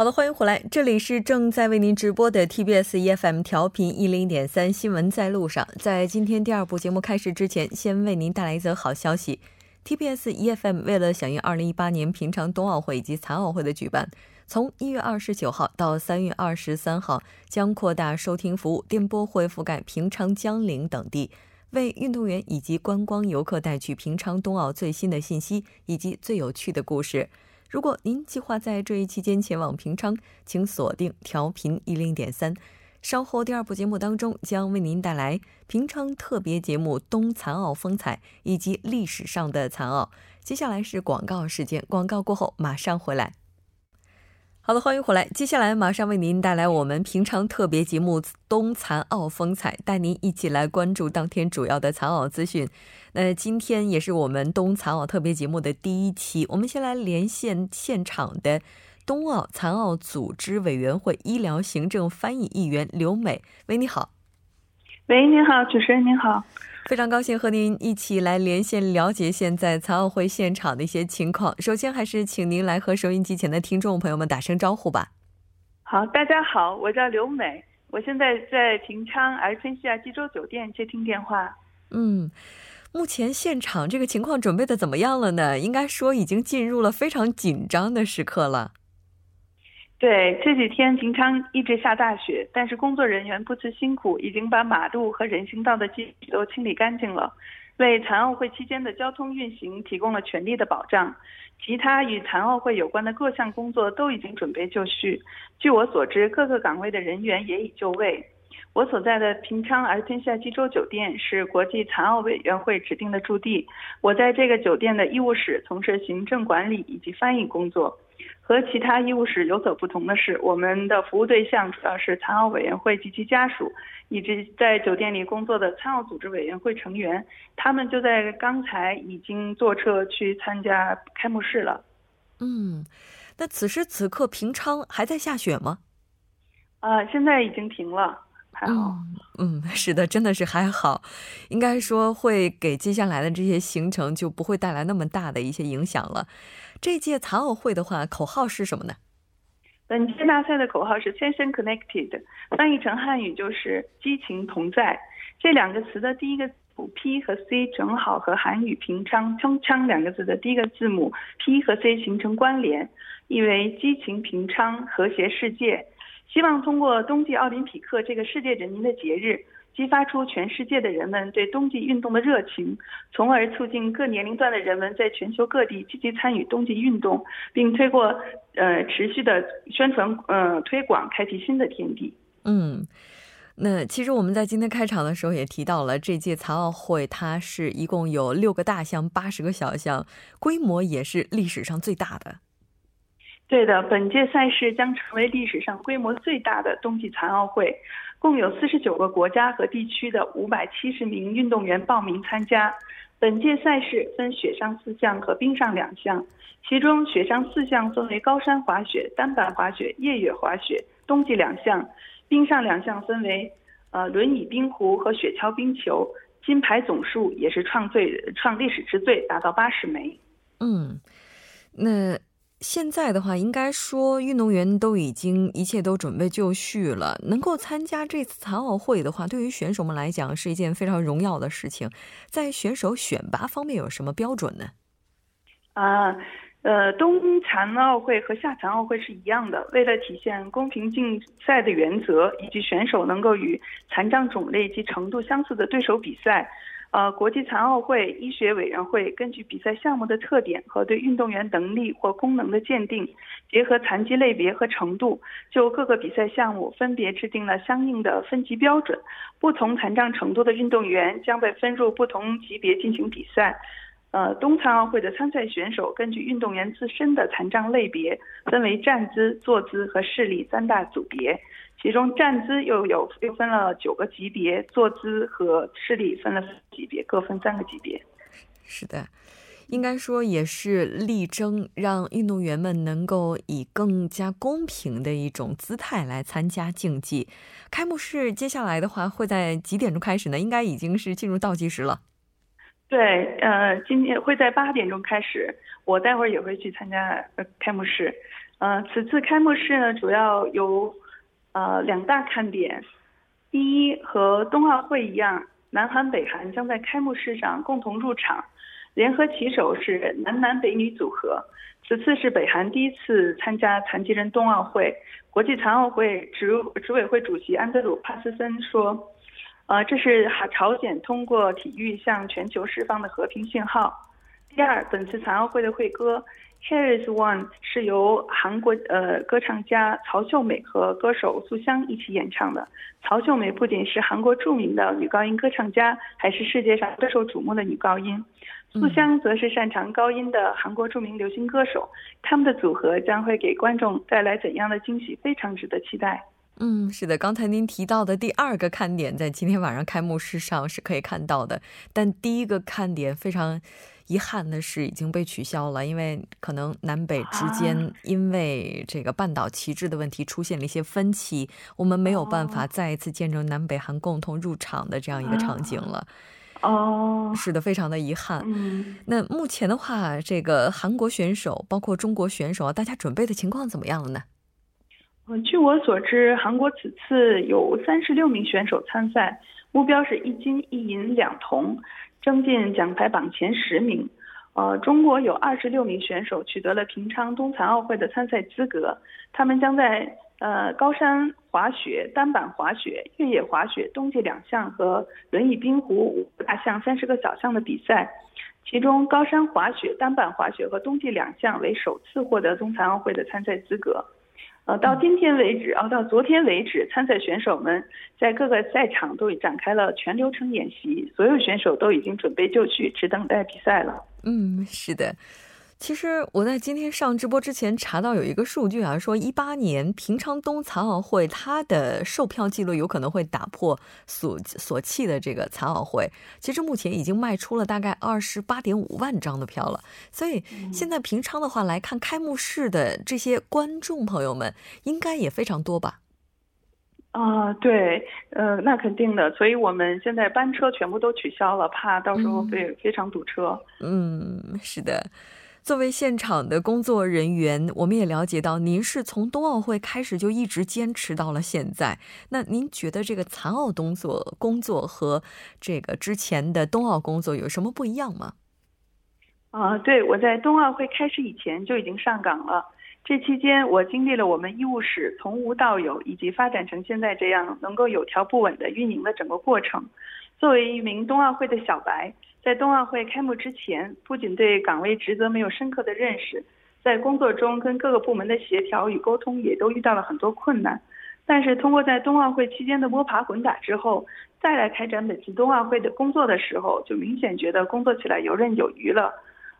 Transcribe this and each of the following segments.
好的，欢迎回来，这里是正在为您直播的 TBS EFM 调频一零点三新闻在路上。在今天第二部节目开始之前，先为您带来一则好消息：TBS EFM 为了响应二零一八年平昌冬奥会以及残奥会的举办，从一月二十九号到三月二十三号，将扩大收听服务，电波会覆盖平昌、江陵等地，为运动员以及观光游客带去平昌冬奥最新的信息以及最有趣的故事。如果您计划在这一期间前往平昌，请锁定调频一零点三。稍后第二部节目当中将为您带来平昌特别节目《冬残奥风采》以及历史上的残奥。接下来是广告时间，广告过后马上回来。好的，欢迎回来。接下来马上为您带来我们平常特别节目《冬残奥风采》，带您一起来关注当天主要的残奥资讯。那今天也是我们冬残奥特别节目的第一期，我们先来连线现场的冬奥残奥组织委员会医疗行政翻译议员刘美。喂，你好。喂，您好，主持人您好。非常高兴和您一起来连线，了解现在残奥会现场的一些情况。首先，还是请您来和收音机前的听众朋友们打声招呼吧。好，大家好，我叫刘美，我现在在平昌儿春西亚济州酒店接听电话。嗯，目前现场这个情况准备的怎么样了呢？应该说已经进入了非常紧张的时刻了。对，这几天平昌一直下大雪，但是工作人员不辞辛苦，已经把马路和人行道的积水都清理干净了，为残奥会期间的交通运行提供了全力的保障。其他与残奥会有关的各项工作都已经准备就绪。据我所知，各个岗位的人员也已就位。我所在的平昌儿天下济州酒店是国际残奥委员会指定的驻地，我在这个酒店的医务室从事行政管理以及翻译工作。和其他医务室有所不同的是，我们的服务对象主要是残奥委员会及其家属，以及在酒店里工作的残奥组织委员会成员。他们就在刚才已经坐车去参加开幕式了。嗯，那此时此刻平昌还在下雪吗？啊，现在已经停了，还好。嗯，是的，真的是还好。应该说会给接下来的这些行程就不会带来那么大的一些影响了。这届残奥会的话，口号是什么呢？本届大赛的口号是 “Session Connected”，翻译成汉语就是“激情同在”。这两个词的第一个字母 P 和 C 正好和韩语平昌锵锵两个字的第一个字母 P 和 C 形成关联，意为激情平昌，和谐世界。希望通过冬季奥林匹克这个世界人民的节日。激发出全世界的人们对冬季运动的热情，从而促进各年龄段的人们在全球各地积极参与冬季运动，并通过呃持续的宣传呃推广，开辟新的天地。嗯，那其实我们在今天开场的时候也提到了，这届残奥会它是一共有六个大项，八十个小项，规模也是历史上最大的。对的，本届赛事将成为历史上规模最大的冬季残奥会，共有四十九个国家和地区的五百七十名运动员报名参加。本届赛事分雪上四项和冰上两项，其中雪上四项分为高山滑雪、单板滑雪、越野滑雪，冬季两项；冰上两项分为呃轮椅冰壶和雪橇冰球。金牌总数也是创最创历史之最，达到八十枚。嗯，那。现在的话，应该说运动员都已经一切都准备就绪了。能够参加这次残奥会的话，对于选手们来讲是一件非常荣耀的事情。在选手选拔方面有什么标准呢？啊，呃，冬残奥会和夏残奥会是一样的，为了体现公平竞赛的原则，以及选手能够与残障种类及程度相似的对手比赛。呃，国际残奥会医学委员会根据比赛项目的特点和对运动员能力或功能的鉴定，结合残疾类别和程度，就各个比赛项目分别制定了相应的分级标准。不同残障程度的运动员将被分入不同级别进行比赛。呃，冬残奥会的参赛选手根据运动员自身的残障类别，分为站姿、坐姿和视力三大组别。其中站姿又有又分了九个级别，坐姿和视力分了级别，各分三个级别。是的。应该说也是力争让运动员们能够以更加公平的一种姿态来参加竞技。开幕式接下来的话会在几点钟开始呢？应该已经是进入倒计时了。对，呃，今天会在八点钟开始，我待会儿也会去参加呃开幕式。呃，此次开幕式呢，主要有呃两大看点。第一，和冬奥会一样，南韩、北韩将在开幕式上共同入场。联合旗手是男男北女组合，此次是北韩第一次参加残疾人冬奥会。国际残奥会执执委会主席安德鲁帕斯森说：“呃，这是朝鲜通过体育向全球释放的和平信号。”第二，本次残奥会的会歌。Here Is One 是由韩国呃歌唱家曹秀美和歌手素香一起演唱的。曹秀美不仅是韩国著名的女高音歌唱家，还是世界上最受瞩目的女高音。素香则是擅长高音的韩国著名流行歌手。他们的组合将会给观众带来怎样的惊喜？非常值得期待。嗯，是的，刚才您提到的第二个看点，在今天晚上开幕式上是可以看到的。但第一个看点非常。遗憾的是已经被取消了，因为可能南北之间因为这个半岛旗帜的问题出现了一些分歧，我们没有办法再一次见证南北韩共同入场的这样一个场景了。哦，是的，非常的遗憾。嗯，那目前的话，这个韩国选手包括中国选手啊，大家准备的情况怎么样了呢？据我所知，韩国此次有三十六名选手参赛，目标是一金一银两铜。争进奖牌榜前十名，呃，中国有二十六名选手取得了平昌冬残奥会的参赛资格，他们将在呃高山滑雪、单板滑雪、越野滑雪冬季两项和轮椅冰壶五大项三十个小项的比赛，其中高山滑雪、单板滑雪和冬季两项为首次获得冬残奥会的参赛资格。呃，到今天为止，啊，到昨天为止，参赛选手们在各个赛场都已展开了全流程演习，所有选手都已经准备就绪，只等待比赛了。嗯，是的。其实我在今天上直播之前查到有一个数据啊，说一八年平昌冬残奥会它的售票记录有可能会打破所所弃的这个残奥会。其实目前已经卖出了大概二十八点五万张的票了，所以现在平昌的话来看开幕式的这些观众朋友们应该也非常多吧？啊，对，呃，那肯定的，所以我们现在班车全部都取消了，怕到时候会非常堵车。嗯，是的。作为现场的工作人员，我们也了解到，您是从冬奥会开始就一直坚持到了现在。那您觉得这个残奥动作工作和这个之前的冬奥工作有什么不一样吗？啊，对，我在冬奥会开始以前就已经上岗了。这期间，我经历了我们医务室从无到有，以及发展成现在这样能够有条不紊的运营的整个过程。作为一名冬奥会的小白。在冬奥会开幕之前，不仅对岗位职责没有深刻的认识，在工作中跟各个部门的协调与沟通也都遇到了很多困难。但是通过在冬奥会期间的摸爬滚打之后，再来开展本次冬奥会的工作的时候，就明显觉得工作起来游刃有余了。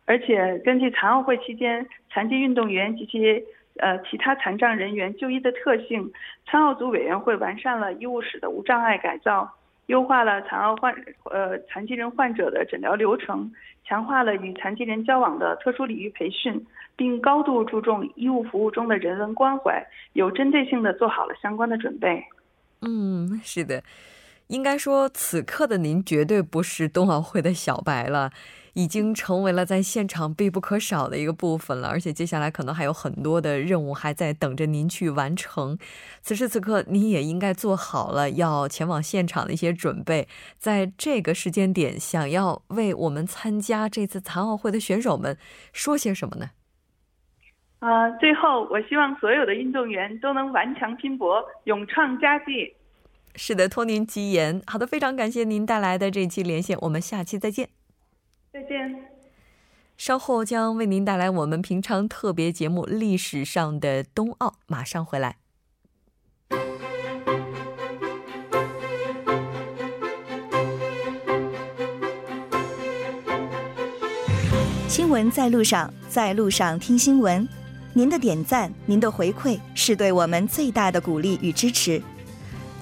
而且根据残奥会期间残疾运动员及其呃其他残障人员就医的特性，残奥组委员会完善了医务室的无障碍改造。优化了残奥患呃残疾人患者的诊疗流程，强化了与残疾人交往的特殊领域培训，并高度注重医务服务中的人文关怀，有针对性的做好了相关的准备。嗯，是的，应该说此刻的您绝对不是冬奥会的小白了。已经成为了在现场必不可少的一个部分了，而且接下来可能还有很多的任务还在等着您去完成。此时此刻，您也应该做好了要前往现场的一些准备。在这个时间点，想要为我们参加这次残奥会的选手们说些什么呢？啊，最后，我希望所有的运动员都能顽强拼搏，勇创佳绩。是的，托您吉言。好的，非常感谢您带来的这期连线，我们下期再见。再见。稍后将为您带来我们平常特别节目《历史上的冬奥》，马上回来。新闻在路上，在路上听新闻。您的点赞、您的回馈，是对我们最大的鼓励与支持。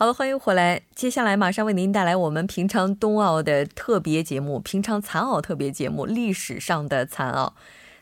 好了，欢迎回来。接下来马上为您带来我们平昌冬奥的特别节目——平昌残奥特别节目——历史上的残奥。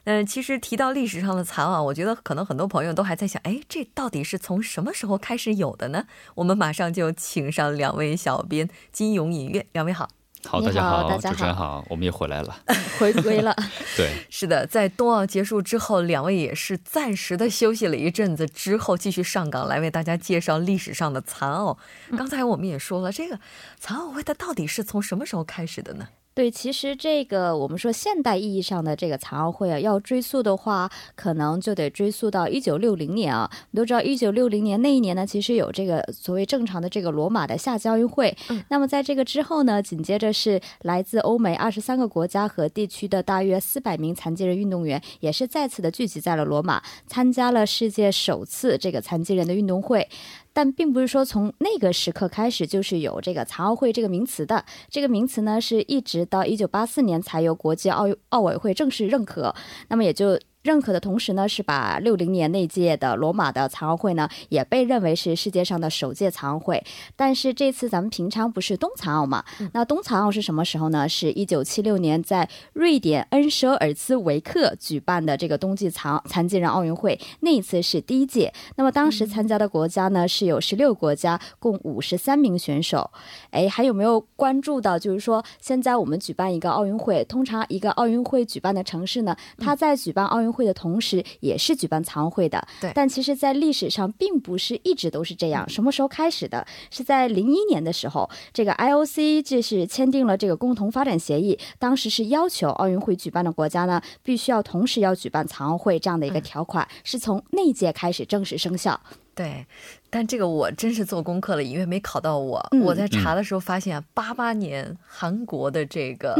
嗯，其实提到历史上的残奥，我觉得可能很多朋友都还在想，哎，这到底是从什么时候开始有的呢？我们马上就请上两位小编金勇、尹月，两位好。好，大家好，主持人好，我们也回来了，回归了。对，是的，在冬奥结束之后，两位也是暂时的休息了一阵子，之后继续上岗来为大家介绍历史上的残奥。刚才我们也说了，这个残奥会它到底是从什么时候开始的呢？对，其实这个我们说现代意义上的这个残奥会啊，要追溯的话，可能就得追溯到一九六零年啊。我们都知道，一九六零年那一年呢，其实有这个所谓正常的这个罗马的夏季奥运会。嗯。那么在这个之后呢，紧接着是来自欧美二十三个国家和地区的大约四百名残疾人运动员，也是再次的聚集在了罗马，参加了世界首次这个残疾人的运动会。但并不是说从那个时刻开始就是有这个残奥会这个名词的。这个名词呢，是一直到一九八四年才由国际奥奥委会正式认可。那么也就。认可的同时呢，是把六零年那届的罗马的残奥会呢，也被认为是世界上的首届残奥会。但是这次咱们平昌不是冬残奥嘛？那冬残奥是什么时候呢？是一九七六年在瑞典恩舍尔茨维克举办的这个冬季残残疾人奥运会，那一次是第一届。那么当时参加的国家呢是有十六国家，共五十三名选手。哎，还有没有关注到？就是说现在我们举办一个奥运会，通常一个奥运会举办的城市呢，它在举办奥运。会的同时，也是举办残奥会的。对，但其实，在历史上并不是一直都是这样。什么时候开始的？是在零一年的时候，这个 IOC 这是签订了这个共同发展协议，当时是要求奥运会举办的国家呢，必须要同时要举办残奥会这样的一个条款，是从那届开始正式生效。对，但这个我真是做功课了，因为没考到我。我在查的时候发现，八八年韩国的这个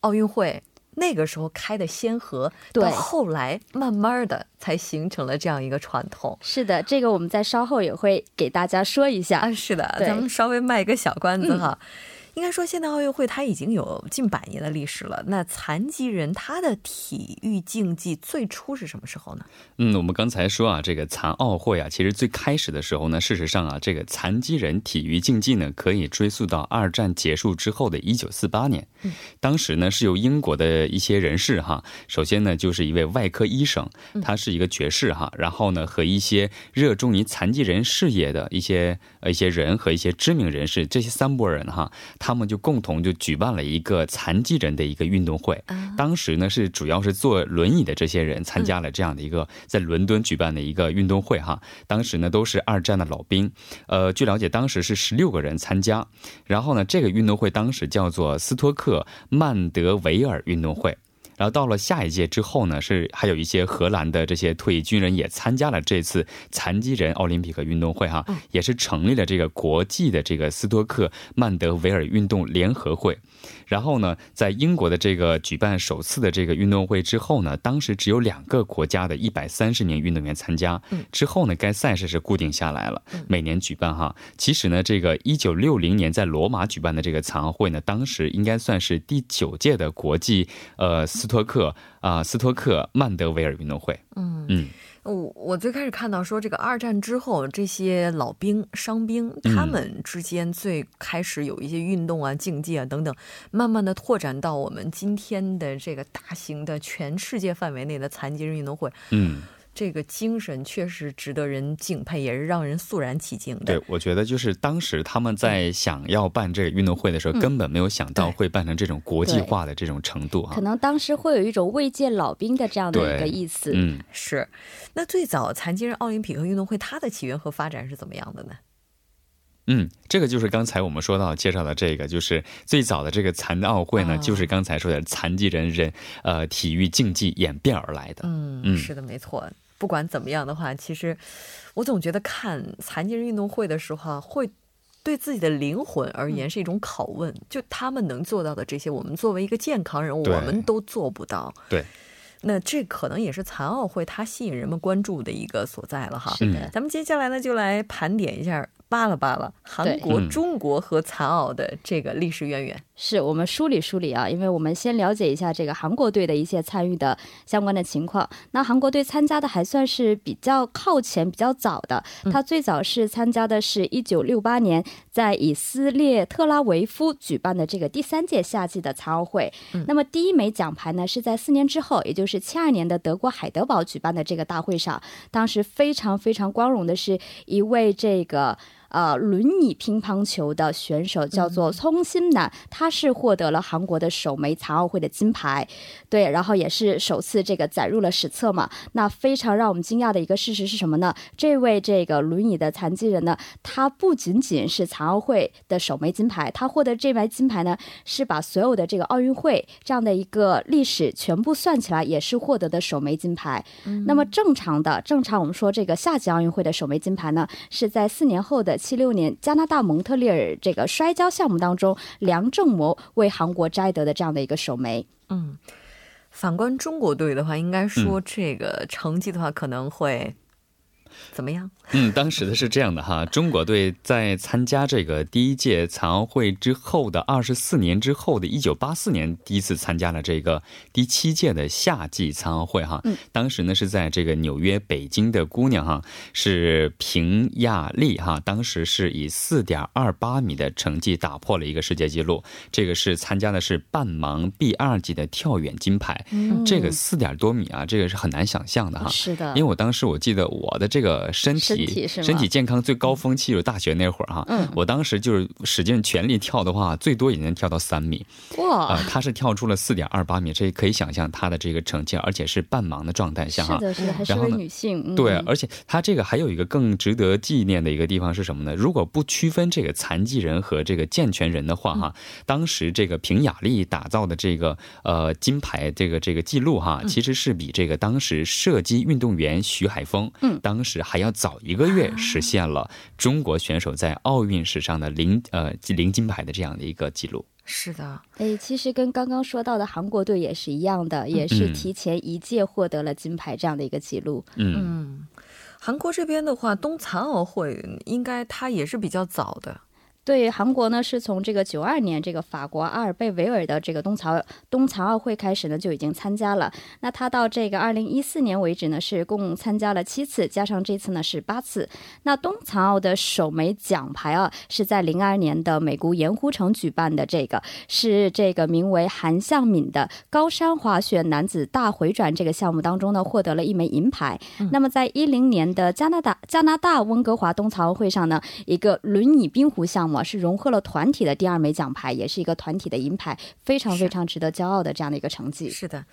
奥运会。那个时候开的先河，到后来慢慢的才形成了这样一个传统。是的，这个我们在稍后也会给大家说一下。啊，是的，咱们稍微卖一个小关子哈。应该说，现代奥运会它已经有近百年的历史了。那残疾人他的体育竞技最初是什么时候呢？嗯，我们刚才说啊，这个残奥会啊，其实最开始的时候呢，事实上啊，这个残疾人体育竞技呢，可以追溯到二战结束之后的一九四八年。嗯，当时呢是由英国的一些人士哈，首先呢就是一位外科医生，他是一个爵士哈，然后呢和一些热衷于残疾人事业的一些呃一些人和一些知名人士，这些三拨人哈。他们就共同就举办了一个残疾人的一个运动会，当时呢是主要是坐轮椅的这些人参加了这样的一个在伦敦举办的一个运动会哈。当时呢都是二战的老兵，呃，据了解当时是十六个人参加，然后呢这个运动会当时叫做斯托克曼德维尔运动会。然后到了下一届之后呢，是还有一些荷兰的这些退役军人也参加了这次残疾人奥林匹克运动会哈，也是成立了这个国际的这个斯托克曼德维尔运动联合会。然后呢，在英国的这个举办首次的这个运动会之后呢，当时只有两个国家的一百三十名运动员参加。之后呢，该赛事是固定下来了，每年举办哈。其实呢，这个一九六零年在罗马举办的这个残奥会呢，当时应该算是第九届的国际呃斯。斯托克啊，斯托克曼德维尔运动会。嗯嗯，我我最开始看到说，这个二战之后，这些老兵、伤兵他们之间最开始有一些运动啊、竞技啊等等，慢慢的拓展到我们今天的这个大型的全世界范围内的残疾人运动会。嗯。这个精神确实值得人敬佩，也是让人肃然起敬的。对，我觉得就是当时他们在想要办这个运动会的时候，根本没有想到会办成这种国际化的这种程度啊。可能当时会有一种慰藉老兵的这样的一个意思。嗯，是。那最早残疾人奥林匹克运动会它的起源和发展是怎么样的呢？嗯，这个就是刚才我们说到介绍的这个，就是最早的这个残奥会呢，就是刚才说的残疾人人呃体育竞技演变而来的。嗯嗯，是的，没错。不管怎么样的话，其实我总觉得看残疾人运动会的时候，会对自己的灵魂而言是一种拷问。就他们能做到的这些，我们作为一个健康人，我们都做不到。对。那这可能也是残奥会它吸引人们关注的一个所在了哈。是的，咱们接下来呢就来盘点一下。扒拉扒拉，韩国、中国和残奥的这个历史渊源，是我们梳理梳理啊，因为我们先了解一下这个韩国队的一些参与的相关的情况。那韩国队参加的还算是比较靠前、比较早的，他最早是参加的是一九六八年在以色列特拉维夫举办的这个第三届夏季的残奥会。那么第一枚奖牌呢是在四年之后，也就是七二年的德国海德堡举办的这个大会上，当时非常非常光荣的是一位这个。呃，轮椅乒乓球的选手叫做聪心男，他是获得了韩国的首枚残奥会的金牌，对，然后也是首次这个载入了史册嘛。那非常让我们惊讶的一个事实是什么呢？这位这个轮椅的残疾人呢，他不仅仅是残奥会的首枚金牌，他获得这枚金牌呢，是把所有的这个奥运会这样的一个历史全部算起来，也是获得的首枚金牌。那么正常的，正常我们说这个夏季奥运会的首枚金牌呢，是在四年后的。七六年加拿大蒙特利尔这个摔跤项目当中，梁正模为韩国摘得的这样的一个首枚。嗯，反观中国队的话，应该说这个成绩的话，可能会。怎么样？嗯，当时的是这样的哈，中国队在参加这个第一届残奥会之后的二十四年之后的一九八四年，第一次参加了这个第七届的夏季残奥会哈。嗯，当时呢是在这个纽约、北京的姑娘哈，是平亚丽哈，当时是以四点二八米的成绩打破了一个世界纪录。这个是参加的是半盲 B 二级的跳远金牌。嗯，这个四点多米啊，这个是很难想象的哈。是的，因为我当时我记得我的这个。呃，身体身体健康最高峰期就是大学那会儿哈，嗯，我当时就是使劲全力跳的话，最多也能跳到三米，哇，啊，他是跳出了四点二八米，这可以想象他的这个成绩，而且是半盲的状态下哈，是的，是的，还是位女性，对，而且他这个还有一个更值得纪念的一个地方是什么呢？如果不区分这个残疾人和这个健全人的话哈，当时这个凭雅丽打造的这个呃金牌这个这个记录哈，其实是比这个当时射击运动员徐海峰，嗯，当时。还要早一个月实现了中国选手在奥运史上的零呃零金牌的这样的一个记录。是的，哎，其实跟刚刚说到的韩国队也是一样的，也是提前一届获得了金牌这样的一个记录。嗯，韩国这边的话，冬残奥会应该它也是比较早的。对韩国呢，是从这个九二年这个法国阿尔贝维尔的这个冬残冬残奥会开始呢，就已经参加了。那他到这个二零一四年为止呢，是共参加了七次，加上这次呢是八次。那冬残奥的首枚奖牌啊，是在零二年的美国盐湖城举办的，这个是这个名为韩向敏的高山滑雪男子大回转这个项目当中呢，获得了一枚银牌。那么在一零年的加拿大加拿大温哥华冬残奥会上呢，一个轮椅冰壶项目。是融合了团体的第二枚奖牌，也是一个团体的银牌，非常非常值得骄傲的这样的一个成绩。是的，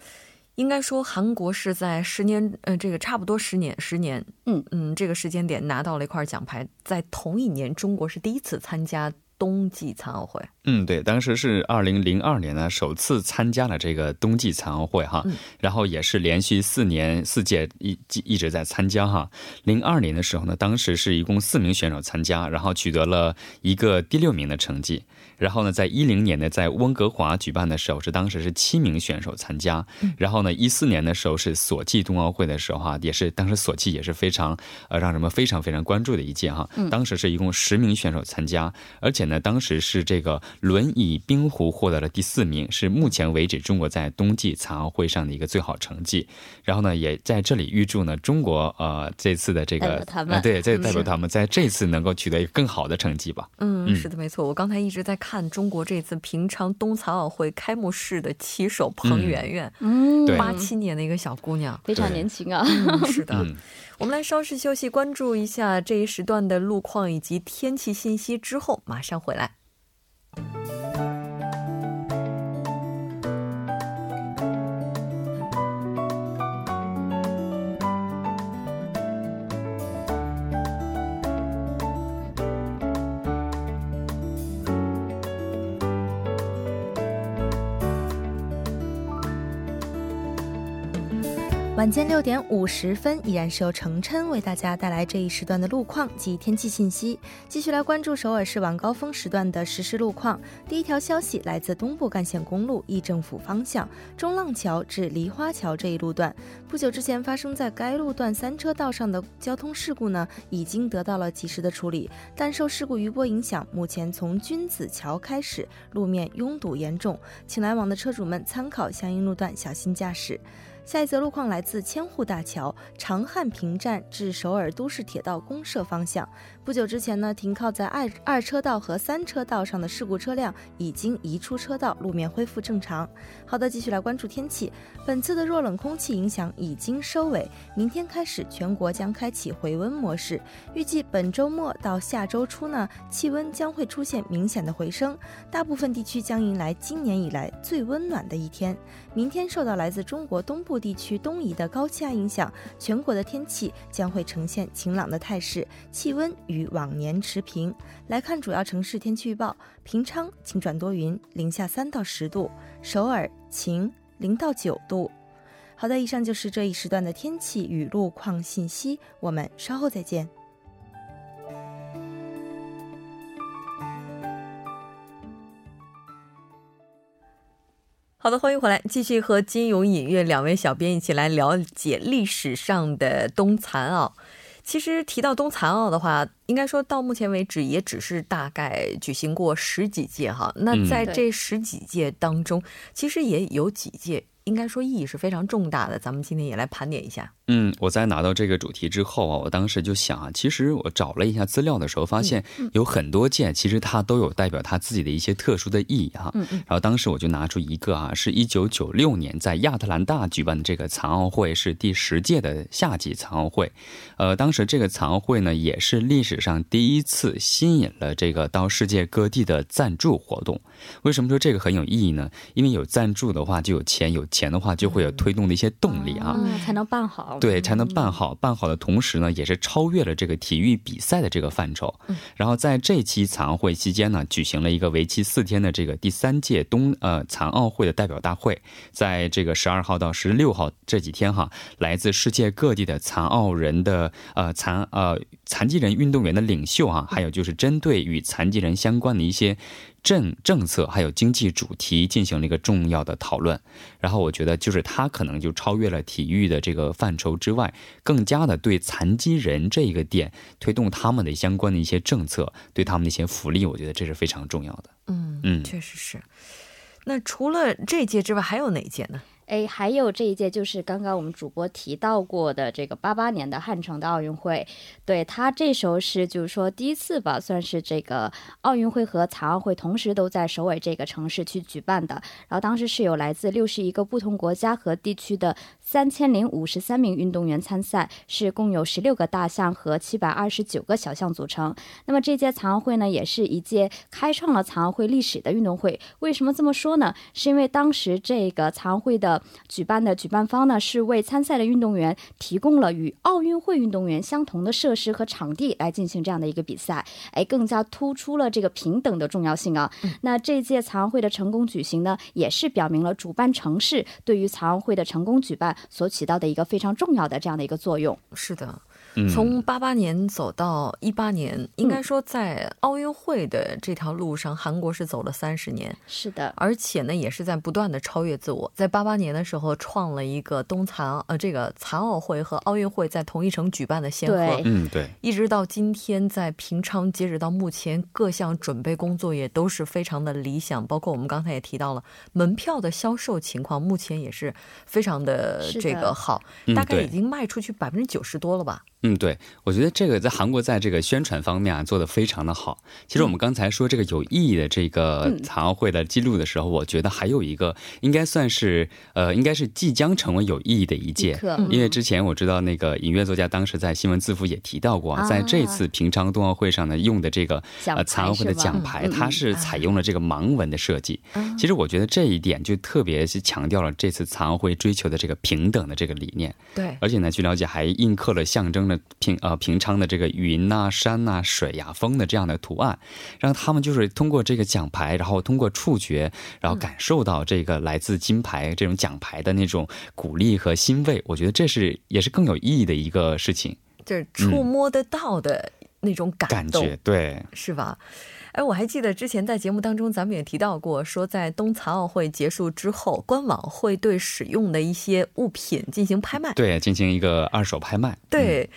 应该说韩国是在十年，呃，这个差不多十年，十年，嗯嗯，这个时间点拿到了一块奖牌。在同一年，中国是第一次参加。冬季残奥会，嗯，对，当时是二零零二年呢，首次参加了这个冬季残奥会哈，然后也是连续四年四届一一直在参加哈。零二年的时候呢，当时是一共四名选手参加，然后取得了一个第六名的成绩。然后呢，在一零年呢，在温哥华举办的时候是当时是七名选手参加。然后呢，一四年的时候是索契冬奥会的时候哈，也是当时索契也是非常呃让人们非常非常关注的一届哈。当时是一共十名选手参加，而且呢，当时是这个轮椅冰壶获得了第四名，是目前为止中国在冬季残奥会上的一个最好成绩。然后呢，也在这里预祝呢中国呃这次的这个对，这代表他们在这次能够取得一个更好的成绩吧。嗯，是的，没错。我刚才一直在看。看中国这次平昌冬残奥会开幕式的旗手彭媛媛，嗯，八七年的一个小姑娘，非常年轻啊。是的，我们来稍事休息，关注一下这一时段的路况以及天气信息，之后马上回来。Thank you. 晚间六点五十分，依然是由程琛为大家带来这一时段的路况及天气信息。继续来关注首尔市晚高峰时段的实时路况。第一条消息来自东部干线公路议政府方向中浪桥至梨花桥这一路段，不久之前发生在该路段三车道上的交通事故呢，已经得到了及时的处理，但受事故余波影响，目前从君子桥开始路面拥堵严重，请来往的车主们参考相应路段小心驾驶。下一则路况来自千户大桥长汉平站至首尔都市铁道公社方向。不久之前呢，停靠在二二车道和三车道上的事故车辆已经移出车道，路面恢复正常。好的，继续来关注天气。本次的弱冷空气影响已经收尾，明天开始全国将开启回温模式。预计本周末到下周初呢，气温将会出现明显的回升，大部分地区将迎来今年以来最温暖的一天。明天受到来自中国东部地区东移的高气压影响，全国的天气将会呈现晴朗的态势，气温与。往年持平。来看主要城市天气预报：平昌晴转多云，零下三到十度；首尔晴，零到九度。好的，以上就是这一时段的天气与路况信息。我们稍后再见。好的，欢迎回来，继续和金勇、尹月两位小编一起来了解历史上的冬残奥。其实提到冬残奥的话，应该说到目前为止也只是大概举行过十几届哈。那在这十几届当中，其实也有几届。应该说意义是非常重大的，咱们今天也来盘点一下。嗯，我在拿到这个主题之后啊，我当时就想啊，其实我找了一下资料的时候，发现有很多件，其实它都有代表它自己的一些特殊的意义哈。嗯嗯。然后当时我就拿出一个啊，是一九九六年在亚特兰大举办的这个残奥会，是第十届的夏季残奥会。呃，当时这个残奥会呢，也是历史上第一次吸引了这个到世界各地的赞助活动。为什么说这个很有意义呢？因为有赞助的话，就有钱有。钱的话就会有推动的一些动力啊，才能办好。对，才能办好。办好的同时呢，也是超越了这个体育比赛的这个范畴。然后在这期残奥会期间呢，举行了一个为期四天的这个第三届冬呃残奥会的代表大会。在这个十二号到十六号这几天哈，来自世界各地的残奥人的呃残呃残疾人运动员的领袖啊，还有就是针对与残疾人相关的一些。政政策还有经济主题进行了一个重要的讨论，然后我觉得就是它可能就超越了体育的这个范畴之外，更加的对残疾人这一个点推动他们的相关的一些政策，对他们的一些福利，我觉得这是非常重要的。嗯嗯，确实是。那除了这届之外，还有哪届呢？哎，还有这一届就是刚刚我们主播提到过的这个八八年的汉城的奥运会，对他这时候是就是说第一次吧，算是这个奥运会和残奥会同时都在首尔这个城市去举办的。然后当时是有来自六十一个不同国家和地区的三千零五十三名运动员参赛，是共有十六个大项和七百二十九个小项组成。那么这届残奥会呢，也是一届开创了残奥会历史的运动会。为什么这么说呢？是因为当时这个残奥会的举办的举办方呢，是为参赛的运动员提供了与奥运会运动员相同的设施和场地来进行这样的一个比赛，哎，更加突出了这个平等的重要性啊。那这届残奥会的成功举行呢，也是表明了主办城市对于残奥会的成功举办所起到的一个非常重要的这样的一个作用。是的。从八八年走到一八年，应该说在奥运会的这条路上，韩国是走了三十年。是的，而且呢，也是在不断的超越自我。在八八年的时候，创了一个冬残呃这个残奥会和奥运会在同一城举办的先河。嗯，对。一直到今天，在平昌，截止到目前，各项准备工作也都是非常的理想。包括我们刚才也提到了门票的销售情况，目前也是非常的这个好，大概已经卖出去百分之九十多了吧。嗯，对，我觉得这个在韩国在这个宣传方面啊做的非常的好。其实我们刚才说这个有意义的这个残奥会的记录的时候，我觉得还有一个应该算是呃，应该是即将成为有意义的一届。因为之前我知道那个音乐作家当时在新闻字符也提到过，在这次平昌冬奥会上呢用的这个呃残奥会的奖牌，它是采用了这个盲文的设计。其实我觉得这一点就特别是强调了这次残奥会追求的这个平等的这个理念。对，而且呢，据了解还印刻了象征。平呃平昌的这个云呐、山呐、水呀、风的这样的图案，让他们就是通过这个奖牌，然后通过触觉，然后感受到这个来自金牌这种奖牌的那种鼓励和欣慰。我觉得这是也是更有意义的一个事情，就是触摸得到的那种感觉对，是吧？哎，我还记得之前在节目当中，咱们也提到过，说在冬残奥会结束之后，官网会对使用的一些物品进行拍卖，对，进行一个二手拍卖。对，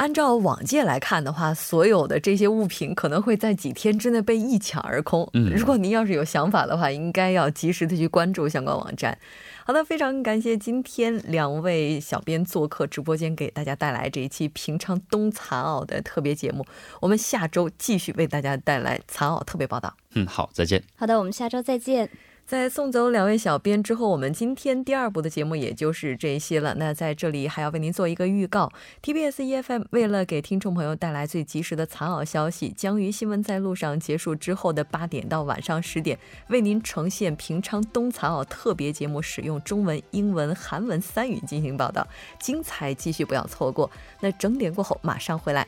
按照往届来看的话，所有的这些物品可能会在几天之内被一抢而空。嗯，如果您要是有想法的话，应该要及时的去关注相关网站。好的，非常感谢今天两位小编做客直播间，给大家带来这一期平昌冬残奥的特别节目。我们下周继续为大家带来残奥特别报道。嗯，好，再见。好的，我们下周再见。在送走两位小编之后，我们今天第二部的节目也就是这些了。那在这里还要为您做一个预告：TBS EFM 为了给听众朋友带来最及时的残奥消息，将于新闻在路上结束之后的八点到晚上十点，为您呈现平昌冬残奥特别节目，使用中文、英文、韩文三语进行报道，精彩继续，不要错过。那整点过后马上回来。